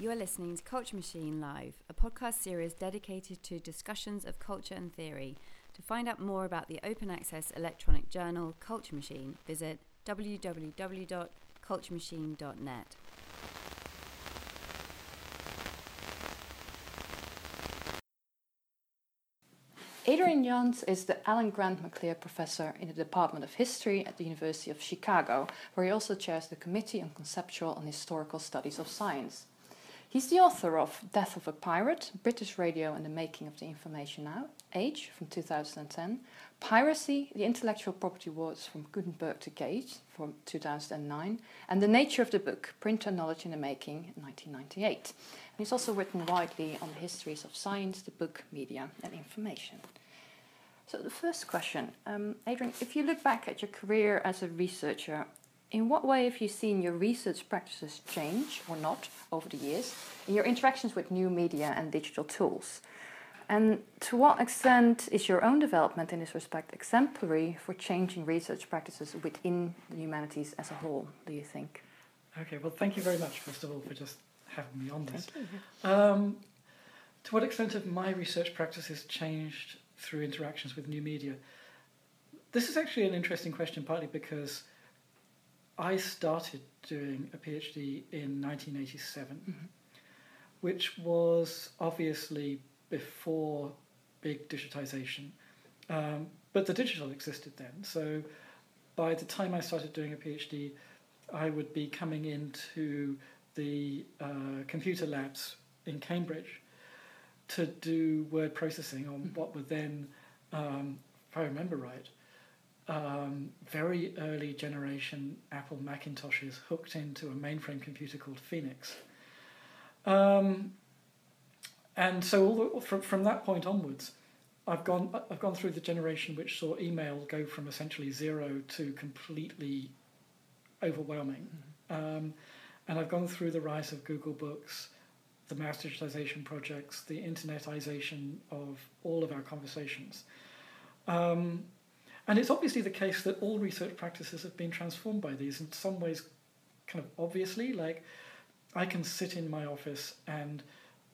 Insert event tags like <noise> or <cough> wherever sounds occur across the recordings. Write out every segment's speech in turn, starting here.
You are listening to Culture Machine Live, a podcast series dedicated to discussions of culture and theory. To find out more about the open access electronic journal Culture Machine, visit www.culturemachine.net. Adrian Johns is the Alan Grant Maclear Professor in the Department of History at the University of Chicago, where he also chairs the Committee on Conceptual and Historical Studies of Science. He's the author of Death of a Pirate, British Radio and the Making of the Information now, Age from 2010, Piracy, The Intellectual Property Wars from Gutenberg to Gates from 2009, and The Nature of the Book, Print and Knowledge in the Making, 1998. And he's also written widely on the histories of science, the book, media, and information. So, the first question um, Adrian, if you look back at your career as a researcher, in what way have you seen your research practices change or not over the years in your interactions with new media and digital tools? And to what extent is your own development in this respect exemplary for changing research practices within the humanities as a whole, do you think? Okay, well, thank you very much, first of all, for just having me on this. Um, to what extent have my research practices changed through interactions with new media? This is actually an interesting question, partly because I started doing a PhD in 1987, mm-hmm. which was obviously before big digitization, um, but the digital existed then. So by the time I started doing a PhD, I would be coming into the uh, computer labs in Cambridge to do word processing on what were then, um, if I remember right, um, very early generation Apple Macintoshes hooked into a mainframe computer called Phoenix. Um, and so the, from, from that point onwards, I've gone I've gone through the generation which saw email go from essentially zero to completely overwhelming, mm-hmm. um, and I've gone through the rise of Google Books, the mass digitization projects, the internetization of all of our conversations. Um, and it's obviously the case that all research practices have been transformed by these in some ways, kind of obviously. Like, I can sit in my office and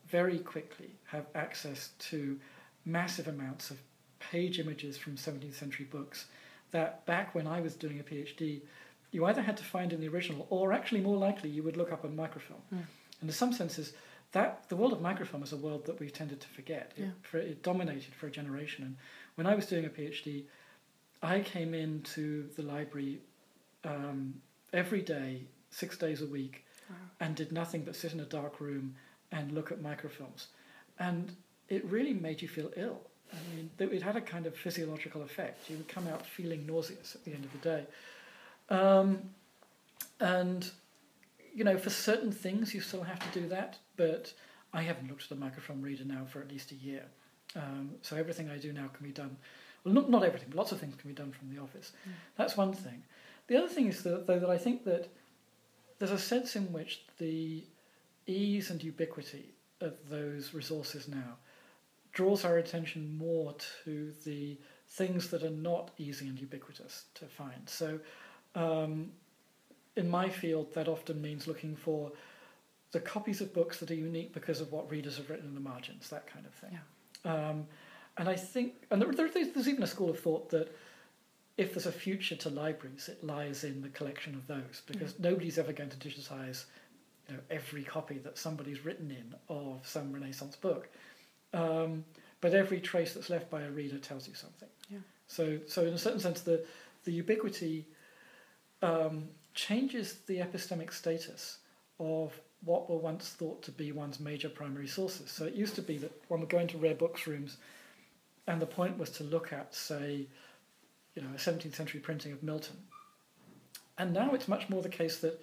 very quickly have access to massive amounts of page images from 17th century books that back when I was doing a PhD, you either had to find in the original or actually more likely you would look up on microfilm. Mm. And in some senses, that the world of microfilm is a world that we've tended to forget. It, for, it dominated for a generation. And when I was doing a PhD, I came into the library um, every day, six days a week, wow. and did nothing but sit in a dark room and look at microfilms. And it really made you feel ill. I mean, it had a kind of physiological effect. You would come out feeling nauseous at the end of the day. Um, and, you know, for certain things, you still have to do that, but I haven't looked at a microfilm reader now for at least a year. Um, so everything I do now can be done well, not, not everything, but lots of things can be done from the office. Mm. That's one thing. The other thing is that, though, that I think that there's a sense in which the ease and ubiquity of those resources now draws our attention more to the things that are not easy and ubiquitous to find. So, um, in my field, that often means looking for the copies of books that are unique because of what readers have written in the margins, that kind of thing. Yeah. Um, and I think, and there, there, there's even a school of thought that if there's a future to libraries, it lies in the collection of those, because mm. nobody's ever going to digitize you know, every copy that somebody's written in of some Renaissance book. Um, but every trace that's left by a reader tells you something. Yeah. So, so in a certain sense, the, the ubiquity um, changes the epistemic status of what were once thought to be one's major primary sources. So it used to be that one would go into rare books rooms and the point was to look at, say, you know, a 17th century printing of Milton. And now it's much more the case that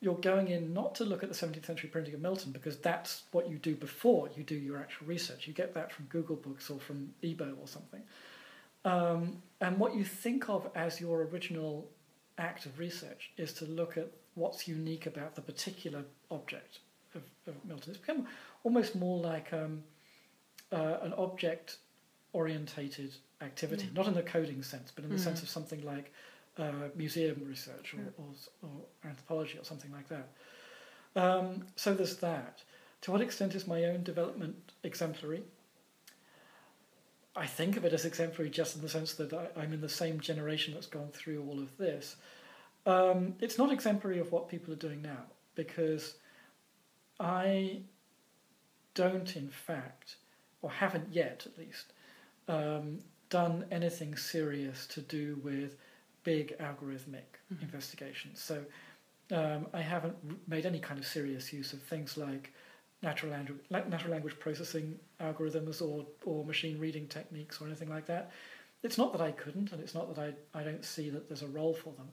you're going in not to look at the 17th century printing of Milton because that's what you do before you do your actual research. You get that from Google Books or from EEBO or something. Um, and what you think of as your original act of research is to look at what's unique about the particular object of, of Milton. It's become almost more like um, uh, an object orientated activity, not in the coding sense, but in the mm. sense of something like uh, museum research or, or, or, anthropology or something like that. Um, so there's that. To what extent is my own development exemplary? I think of it as exemplary just in the sense that I, am in the same generation that's gone through all of this. Um, it's not exemplary of what people are doing now because I don't, in fact, or haven't yet at least, um, done anything serious to do with big algorithmic mm-hmm. investigations. So um, I haven't made any kind of serious use of things like natural language, natural language processing algorithms or, or machine reading techniques or anything like that. It's not that I couldn't, and it's not that I, I don't see that there's a role for them.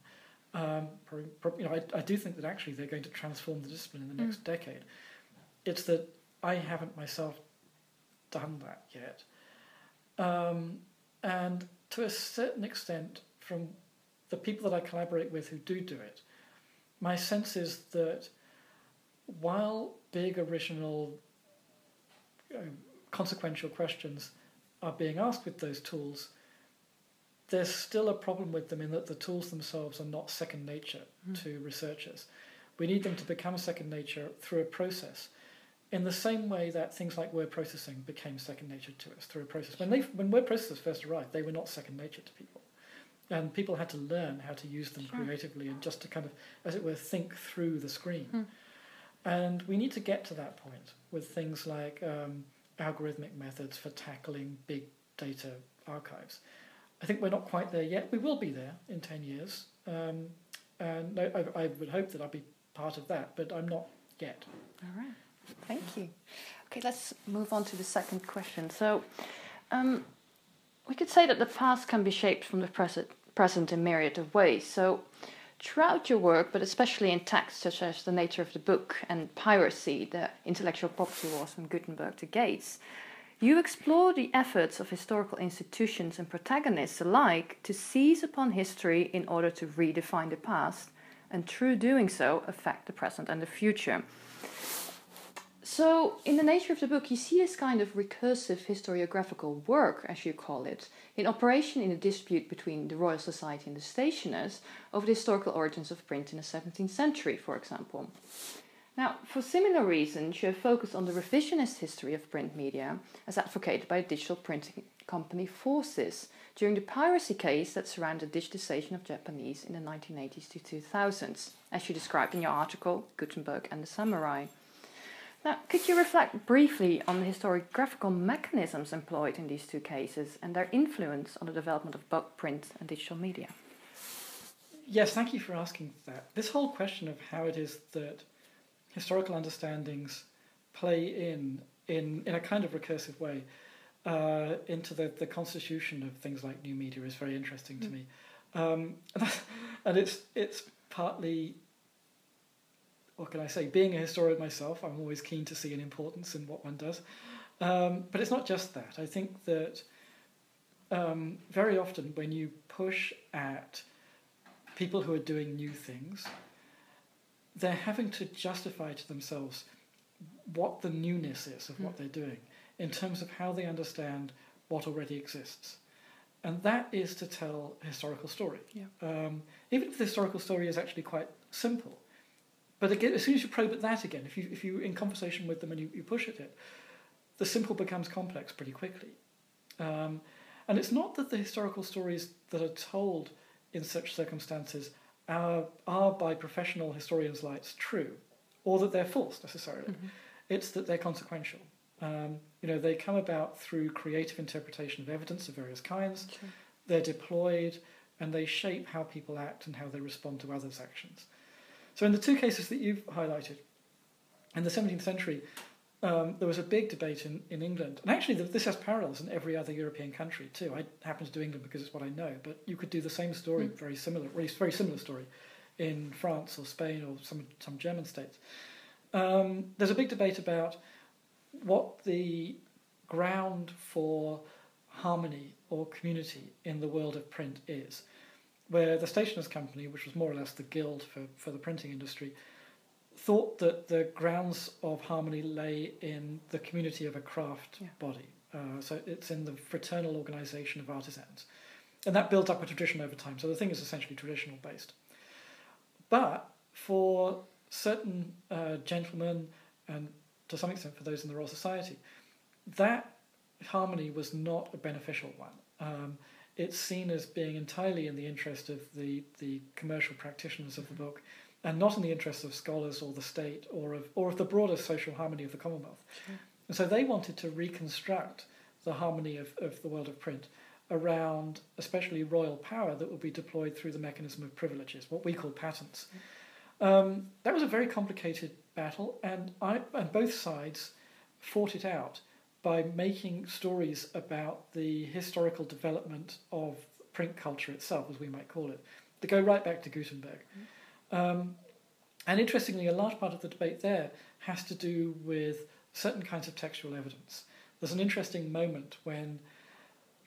Um, probably, probably, you know, I, I do think that actually they're going to transform the discipline in the next mm. decade. It's that I haven't myself done that yet. Um, and to a certain extent, from the people that I collaborate with who do do it, my sense is that while big original uh, consequential questions are being asked with those tools, there's still a problem with them in that the tools themselves are not second nature mm. to researchers. We need them to become second nature through a process. In the same way that things like word processing became second nature to us through a process. When, they, when word processors first arrived, they were not second nature to people. And people had to learn how to use them sure. creatively and just to kind of, as it were, think through the screen. Mm. And we need to get to that point with things like um, algorithmic methods for tackling big data archives. I think we're not quite there yet. We will be there in 10 years. Um, and I, I, would hope that I'll be part of that, but I'm not yet. All right. Thank you. Okay, let's move on to the second question. So, um, we could say that the past can be shaped from the present, present in myriad of ways. So, Throughout your work, but especially in texts such as The Nature of the Book and Piracy, the intellectual property wars from Gutenberg to Gates, you explore the efforts of historical institutions and protagonists alike to seize upon history in order to redefine the past, and through doing so, affect the present and the future. So, in the nature of the book, you see this kind of recursive historiographical work, as you call it, in operation in a dispute between the Royal Society and the stationers over the historical origins of print in the 17th century, for example. Now, for similar reasons, you have focused on the revisionist history of print media as advocated by digital printing company Forces during the piracy case that surrounded digitization of Japanese in the 1980s to 2000s, as you described in your article, Gutenberg and the Samurai. Now, could you reflect briefly on the historiographical mechanisms employed in these two cases and their influence on the development of both print and digital media? Yes, thank you for asking that. This whole question of how it is that historical understandings play in in, in a kind of recursive way uh, into the, the constitution of things like new media is very interesting to mm. me. Um, <laughs> and it's it's partly what can I say? Being a historian myself, I'm always keen to see an importance in what one does. Um, but it's not just that. I think that um, very often when you push at people who are doing new things, they're having to justify to themselves what the newness is of what mm. they're doing in terms of how they understand what already exists. And that is to tell a historical story. Yeah. Um, even if the historical story is actually quite simple, but again, as soon as you probe at that again, if you if you in conversation with them and you, you push at it, the simple becomes complex pretty quickly. Um, and it's not that the historical stories that are told in such circumstances are, are by professional historians' lights true, or that they're false necessarily. Mm-hmm. It's that they're consequential. Um, you know, they come about through creative interpretation of evidence of various kinds. True. They're deployed, and they shape how people act and how they respond to others' actions. So in the two cases that you've highlighted, in the 17th century, um, there was a big debate in, in England, and actually this has parallels in every other European country too. I happen to do England because it's what I know, but you could do the same story, mm. very similar, very similar story, in France or Spain or some some German states. Um, there's a big debate about what the ground for harmony or community in the world of print is where the Stationers Company, which was more or less the guild for, for the printing industry, thought that the grounds of harmony lay in the community of a craft yeah. body. Uh, so it's in the fraternal organization of artisans. And that built up a tradition over time. So the thing is essentially traditional based. But for certain uh, gentlemen and to some extent for those in the Royal Society, that harmony was not a beneficial one. Um, it's seen as being entirely in the interest of the, the commercial practitioners of the book and not in the interest of scholars or the state or of, or of the broader social harmony of the Commonwealth. Sure. And so they wanted to reconstruct the harmony of, of the world of print around especially royal power that would be deployed through the mechanism of privileges, what we call patents. Um, that was a very complicated battle, and, I, and both sides fought it out by making stories about the historical development of print culture itself, as we might call it, that go right back to Gutenberg. Mm. Um, and interestingly, a large part of the debate there has to do with certain kinds of textual evidence. There's an interesting moment when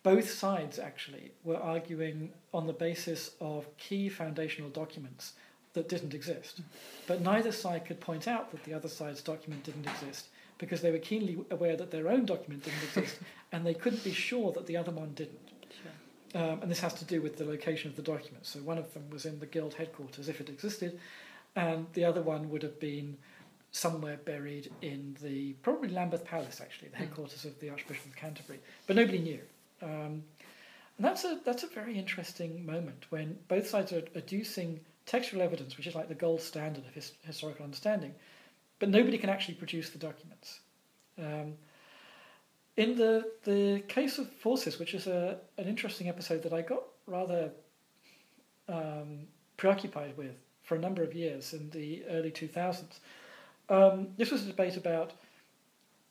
both sides actually were arguing on the basis of key foundational documents that didn't exist. But neither side could point out that the other side's document didn't exist because they were keenly aware that their own document didn't exist <laughs> and they couldn't be sure that the other one didn't. Sure. Um, and this has to do with the location of the document. So one of them was in the guild headquarters if it existed, and the other one would have been somewhere buried in the probably Lambeth Palace, actually, the hmm. headquarters of the Archbishop of Canterbury. But nobody knew. Um, and that's a that's a very interesting moment when both sides are adducing textual evidence, which is like the gold standard of his, historical understanding, but nobody can actually produce the documents. Um, in the the case of Forces, which is a an interesting episode that I got rather um, preoccupied with for a number of years in the early two thousands. Um, this was a debate about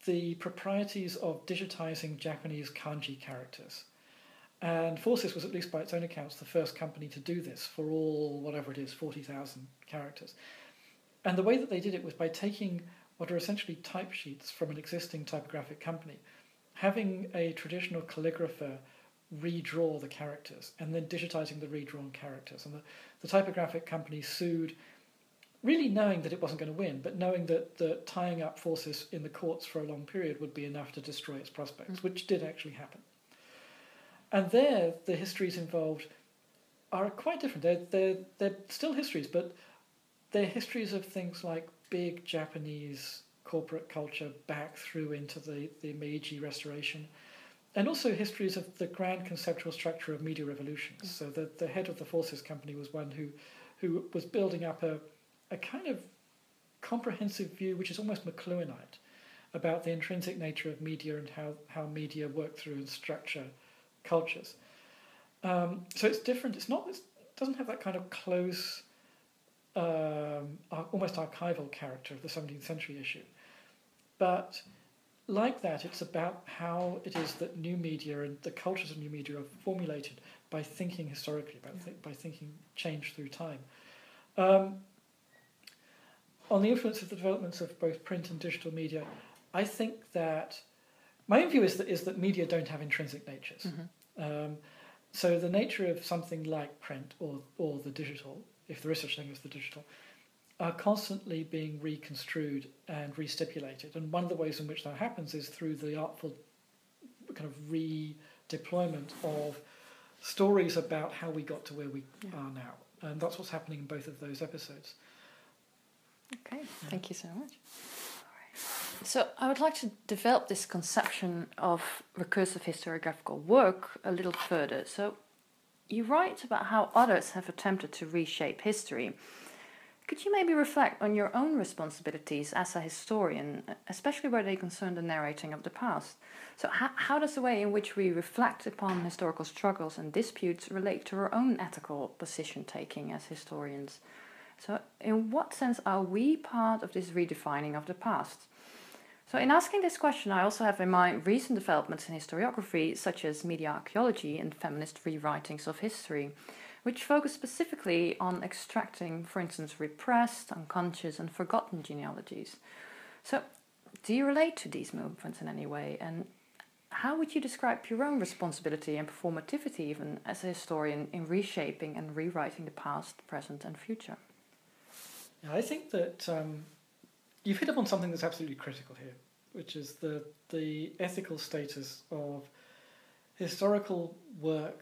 the proprieties of digitizing Japanese kanji characters. And Forces was, at least by its own accounts, the first company to do this for all, whatever it is, 40,000 characters. And the way that they did it was by taking what are essentially type sheets from an existing typographic company, having a traditional calligrapher redraw the characters, and then digitizing the redrawn characters. And the, the typographic company sued, really knowing that it wasn't going to win, but knowing that, that tying up forces in the courts for a long period would be enough to destroy its prospects, mm-hmm. which did actually happen. And there, the histories involved are quite different. They're, they're, they're still histories, but they're histories of things like big Japanese corporate culture back through into the, the Meiji Restoration, and also histories of the grand conceptual structure of media revolutions. Mm. So the, the head of the Forces Company was one who, who was building up a, a kind of comprehensive view, which is almost McLuhanite, about the intrinsic nature of media and how, how media work through and structure cultures. Um, so it's different. It's not. It doesn't have that kind of close, um, almost archival character of the 17th century issue, but like that, it's about how it is that new media and the cultures of new media are formulated by thinking historically, by, th- by thinking change through time. Um, on the influence of the developments of both print and digital media, I think that my own view is that, is that media don't have intrinsic natures. Mm-hmm. Um, so the nature of something like print or, or the digital, if there is such a thing as the digital, are constantly being reconstrued and restipulated. And one of the ways in which that happens is through the artful kind of redeployment of stories about how we got to where we yeah. are now. And that's what's happening in both of those episodes. Okay, yeah. thank you so much. So I would like to develop this conception of recursive historiographical work a little further. So you write about how others have attempted to reshape history could you maybe reflect on your own responsibilities as a historian, especially where they concern the narrating of the past? So, how, how does the way in which we reflect upon historical struggles and disputes relate to our own ethical position taking as historians? So, in what sense are we part of this redefining of the past? So, in asking this question, I also have in mind recent developments in historiography, such as media archaeology and feminist rewritings of history which focus specifically on extracting, for instance, repressed, unconscious, and forgotten genealogies. So, do you relate to these movements in any way? And how would you describe your own responsibility and performativity, even as a historian, in reshaping and rewriting the past, present, and future? I think that um, you've hit upon something that's absolutely critical here, which is the the ethical status of historical work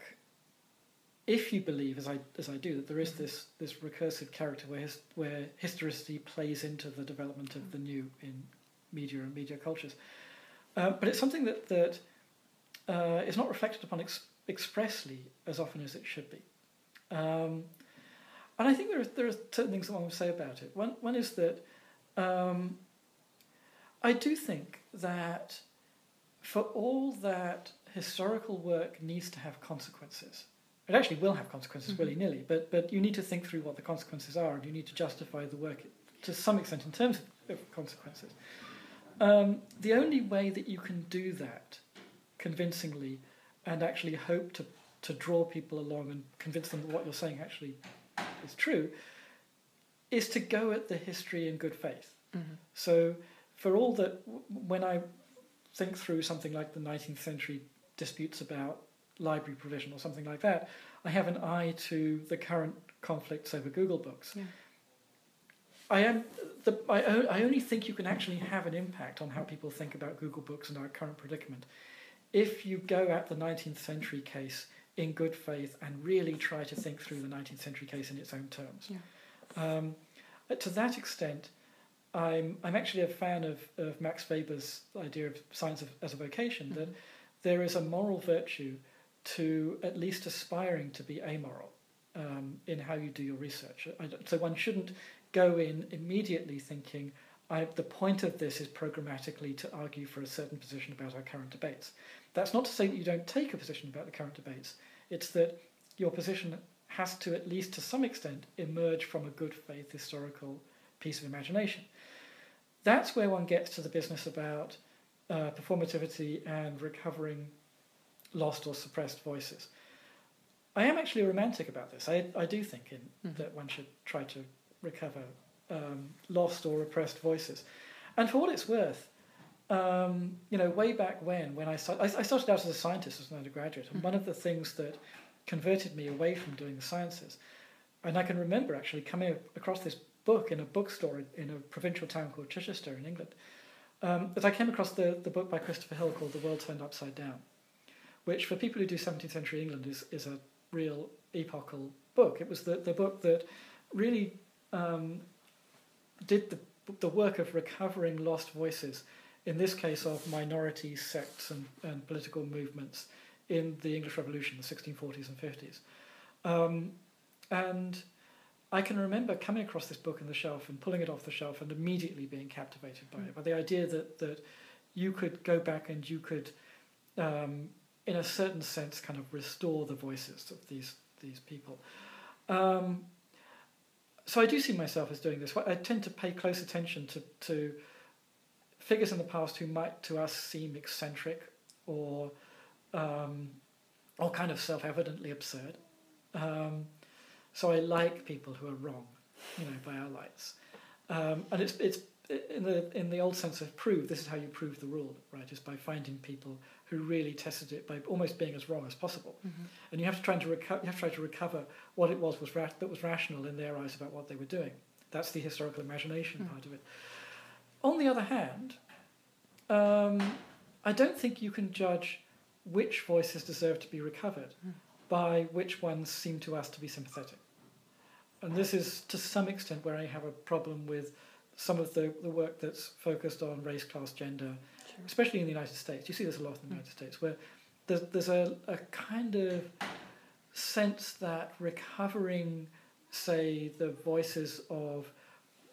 if you believe, as I as I do, that there is this this recursive character where his, where historicity plays into the development of the new in media and media cultures, uh, but it's something that that uh, is not reflected upon ex- expressly as often as it should be. Um, and I think there are, there are certain things that one would say about it. One, one is that um, I do think that for all that historical work needs to have consequences, it actually will have consequences Mhm. willy nilly, but, but you need to think through what the consequences are and you need to justify the work to some extent in terms of, of consequences. Um, the only way that you can do that convincingly and actually hope to, to draw people along and convince them that what you're saying actually is true is to go at the history in good faith. Mhm. So, for all that, when I think through something like the 19th century disputes about library provision or something like that, I have an eye to the current conflicts over Google Books. Yeah. I am the, I, I only think you can actually have an impact on how people think about Google Books and our current predicament if you go at the 19th century case in good faith and really try to think through the 19th century case in its own terms. Yeah. Um, uh, to that extent, I'm, I'm actually a fan of, of Max Weber's idea of science of, as a vocation, that Mhm. there is a moral virtue to at least aspiring to be amoral um, in how you do your research. I so one shouldn't go in immediately thinking, I, the point of this is programmatically to argue for a certain position about our current debates. That's not to say that you don't take a position about the current debates. It's that your position has to, at least to some extent, emerge from a good faith historical piece of imagination. That's where one gets to the business about uh, performativity and recovering lost or suppressed voices. I am actually romantic about this. I, I do think in, Mhm. that one should try to recover um, lost or repressed voices. And for what it's worth, um, you know, way back when, when I, start, I, I started out as a scientist as an undergraduate, and Mhm. one of the things that converted me away from doing the sciences, and I can remember actually coming across this book in a bookstore in, a provincial town called Chichester in England, um, that I came across the, the book by Christopher Hill called The World Turned Upside Down, which for people who do 17th century England is, is a real epochal book. It was the, the book that really um, did the, the work of recovering lost voices, in this case of minorities, sects, and, and political movements in the English Revolution, the 1640s and 50s. Um, and I can remember coming across this book on the shelf and pulling it off the shelf and immediately being captivated by it, by the idea that, that you could go back and you could, um, in a certain sense, kind of restore the voices of these, these people. Um, so I do see myself as doing this. I tend to pay close attention to, to figures in the past who might to us seem eccentric or um, or kind of self-evidently absurd. Um, so I like people who are wrong, you know, by our lights. Um, and it's it's in the in the old sense of prove. This is how you prove the rule, right? Is by finding people who really tested it by almost being as wrong as possible. Mhm. And you have to try to reco- you have to try to recover what it was was ra- that was rational in their eyes about what they were doing. That's the historical imagination Mm. part of it. On the other hand, um, I don't think you can judge which voices deserve to be recovered by which ones seem to us to be sympathetic. And this is to some extent where I have a problem with some of the, the work that's focused on race, class, gender, Sure. especially in the United States. You see this a lot in the Mm. United States, where there's, there's a, a kind of sense that recovering, say, the voices of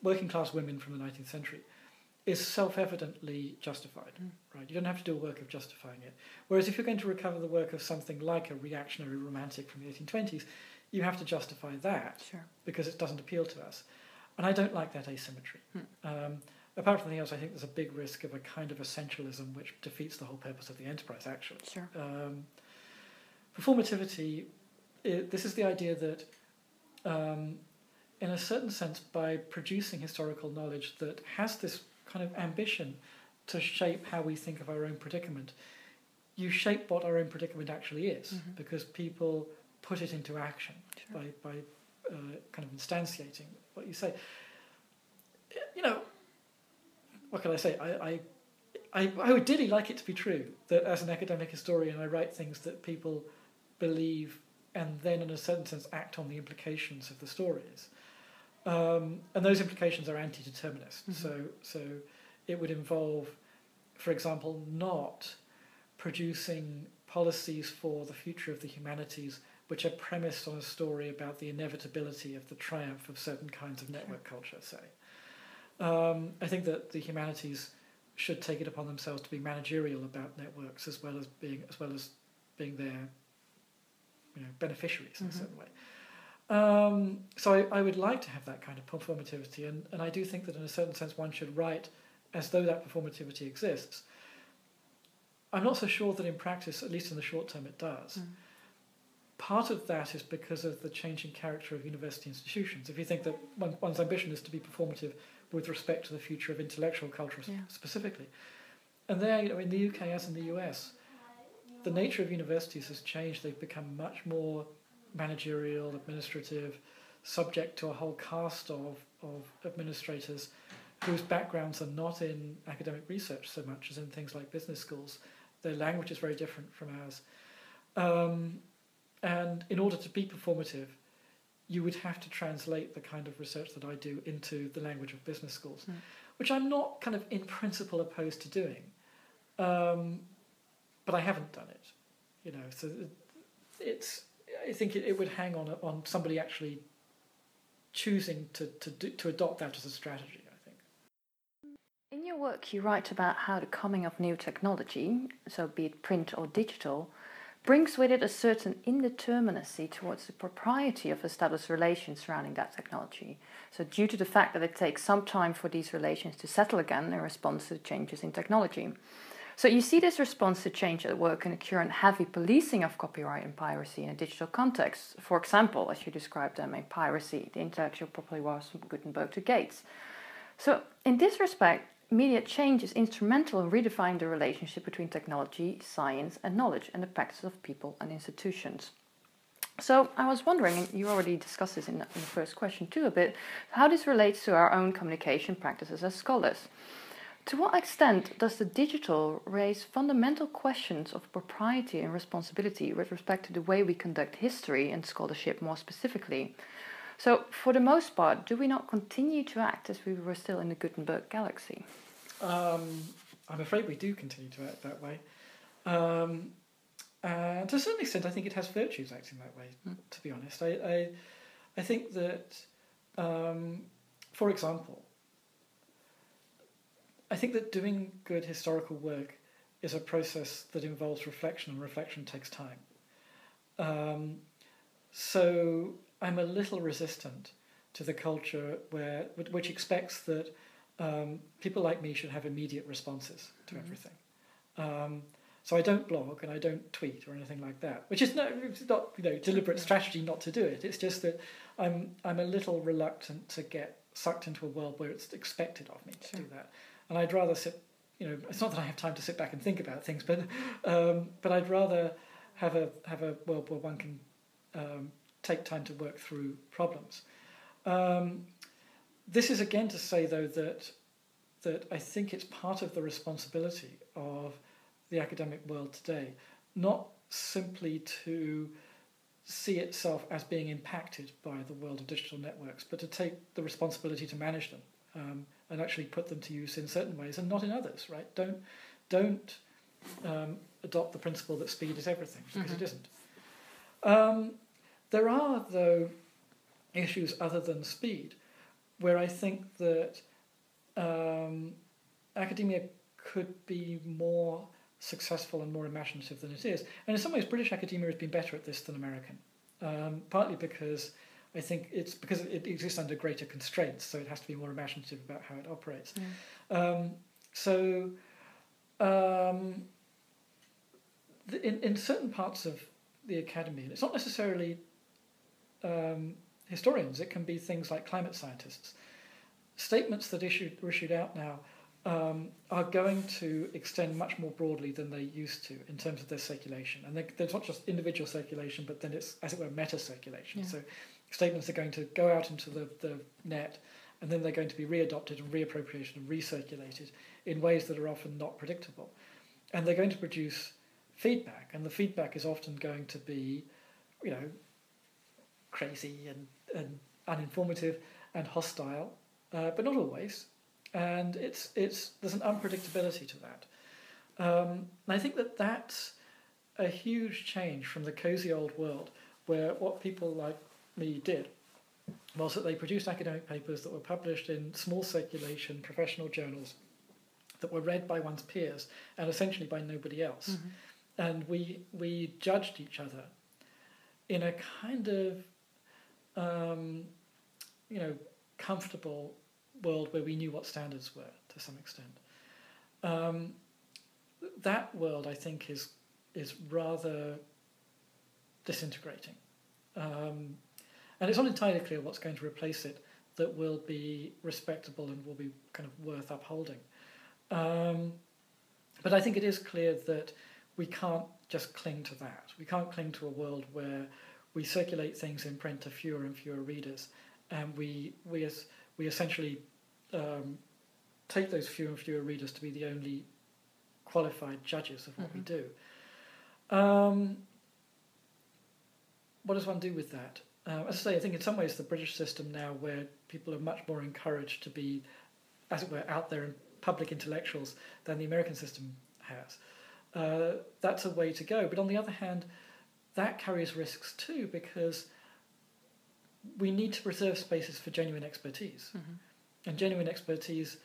working class women from the 19th century is self evidently justified, Mm. right? You don't have to do a work of justifying it. Whereas if you're going to recover the work of something like a reactionary romantic from the 1820s, you have to justify that Sure. because it doesn't appeal to us. And I don't like that asymmetry. Hmm. Um, apart from anything else, I think there's a big risk of a kind of essentialism which defeats the whole purpose of the enterprise, actually. Sure. Um, performativity, i this is the idea that, um, in a certain sense, by producing historical knowledge that has this kind of ambition to shape how we think of our own predicament, you shape what our own predicament actually is Mhm. because people put it into action Sure. by, by uh, kind of instantiating what you say. You know, what can I say? I, I, I, I would dearly like it to be true that as an academic historian I write things that people believe and then, in a certain sense, act on the implications of the stories. Um, and those implications are anti-determinist. Mm-hmm. So, so it would involve, for example, not producing policies for the future of the humanities which are premised on a story about the inevitability of the triumph of certain kinds of network sure. culture, say. Um, I think that the humanities should take it upon themselves to be managerial about networks as well as being as well as being their you know, beneficiaries mm-hmm. in a mm-hmm. certain way. Um, so I, I would like to have that kind of performativity, and, and I do think that in a certain sense one should write as though that performativity exists. I'm not so sure that in practice, at least in the short term, it does. Mm. Part of that is because of the changing character of university institutions. If you think that one, one's ambition is to be performative with respect to the future of intellectual culture yeah. specifically, and there, you know, in the UK as in the US, the nature of universities has changed. They've become much more managerial, administrative, subject to a whole cast of, of administrators whose backgrounds are not in academic research so much as in things like business schools. Their language is very different from ours. Um, and in order to be performative, you would have to translate the kind of research that I do into the language of business schools, mm. which I'm not kind of in principle opposed to doing. Um, but I haven't done it, you know. So it's I think it, it would hang on on somebody actually choosing to to do, to adopt that as a strategy. I think. In your work, you write about how the coming of new technology, so be it print or digital, brings with it a certain indeterminacy towards the propriety of established relations surrounding that technology. So, due to the fact that it takes some time for these relations to settle again in response to changes in technology. So you see this response to change at work in the current heavy policing of copyright and piracy in a digital context. For example, as you described them, in piracy, the intellectual property wars from Gutenberg to Gates. So in this respect, media change is instrumental in redefining the relationship between technology, science, and knowledge, and the practice of people and institutions. So I was wondering, and you already discussed this in the, in the first question too a bit, how this relates to our own communication practices as scholars. To what extent does the digital raise fundamental questions of propriety and responsibility with respect to the way we conduct history and scholarship more specifically? So, for the most part, do we not continue to act as we were still in the Gutenberg galaxy? Um, I'm afraid we do continue to act that way. Um, and to a certain extent, I think it has virtues acting that way, mm. to be honest. I, I, I think that, um, for example, I think that doing good historical work is a process that involves reflection, and reflection takes time. Um, so I'm a little resistant to the culture where which expects that um, people like me should have immediate responses to mm-hmm. everything. Um, so I don't blog and I don't tweet or anything like that, which is no, it's not you know deliberate strategy not to do it. It's just that I'm I'm a little reluctant to get sucked into a world where it's expected of me to sure. do that and I'd rather sit. You know, it's not that I have time to sit back and think about things, but um, but I'd rather have a have a world where one can um, take time to work through problems. Um, this is again to say though that that I think it's part of the responsibility of the academic world today, not simply to see itself as being impacted by the world of digital networks, but to take the responsibility to manage them. Um, and actually put them to use in certain ways and not in others, right? Don't, don't um, adopt the principle that speed is everything, because mm-hmm. it isn't. Um, there are, though, issues other than speed where I think that um, academia could be more successful and more imaginative than it is. And in some ways, British academia has been better at this than American, um, partly because I think it's because it exists under greater constraints, so it has to be more imaginative about how it operates. Yeah. Um, so, um, the, in, in certain parts of the academy, and it's not necessarily um, historians, it can be things like climate scientists. Statements that issued, are issued out now um, are going to extend much more broadly than they used to in terms of their circulation. And there's not just individual circulation, but then it's, as it were, meta circulation. Yeah. So statements are going to go out into the, the net and then they're going to be readopted and reappropriated and recirculated in ways that are often not predictable. And they're going to produce feedback, and the feedback is often going to be you know, crazy and, and uninformative and hostile, uh, but not always. And it's, it's, there's an unpredictability to that. Um, and I think that that's a huge change from the cozy old world where what people like me did was that they produced academic papers that were published in small circulation professional journals that were read by one's peers and essentially by nobody else. Mm-hmm. And we, we judged each other in a kind of, um, you know, comfortable world where we knew what standards were to some extent. Um, that world, I think, is is rather disintegrating, um, and it's not entirely clear what's going to replace it that will be respectable and will be kind of worth upholding. Um, but I think it is clear that we can't just cling to that. We can't cling to a world where we circulate things in print to fewer and fewer readers, and we we as we essentially um, take those fewer and fewer readers to be the only qualified judges of what mm-hmm. we do. Um, what does one do with that? Uh, as I say, I think in some ways the British system now, where people are much more encouraged to be, as it were, out there and public intellectuals than the American system has. Uh, that's a way to go. But on the other hand, that carries risks too because we need to preserve spaces for genuine expertise. Mm-hmm. And genuine expertise,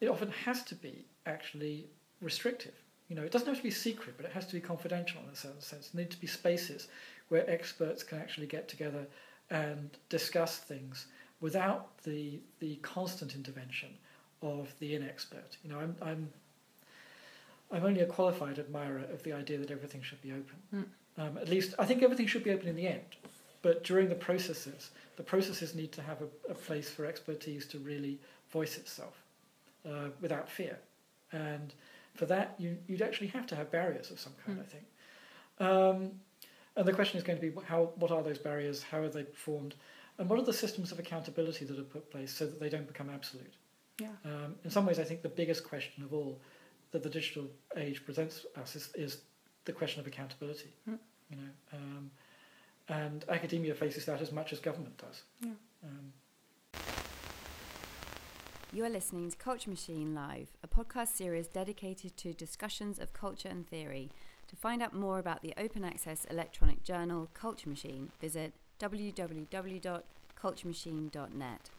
it often has to be actually restrictive. You know, it doesn't have to be secret, but it has to be confidential in a certain sense. There need to be spaces where experts can actually get together and discuss things without the the constant intervention of the inexpert. You know, I'm I'm I'm only a qualified admirer of the idea that everything should be open. Mm. Um, at least I think everything should be open in the end. But during the processes, the processes need to have a, a place for expertise to really voice itself uh, without fear. And for that, you, you'd actually have to have barriers of some kind, mm. I think. Um, and the question is going to be how, what are those barriers? How are they formed? And what are the systems of accountability that are put place so that they don't become absolute? Yeah. Um, in some ways, I think the biggest question of all that the digital age presents us is, is the question of accountability. Mm. You know, um, and academia faces that as much as government does. Yeah. Um, you are listening to Culture Machine Live, a podcast series dedicated to discussions of culture and theory. To find out more about the open access electronic journal Culture Machine, visit www.culturemachine.net.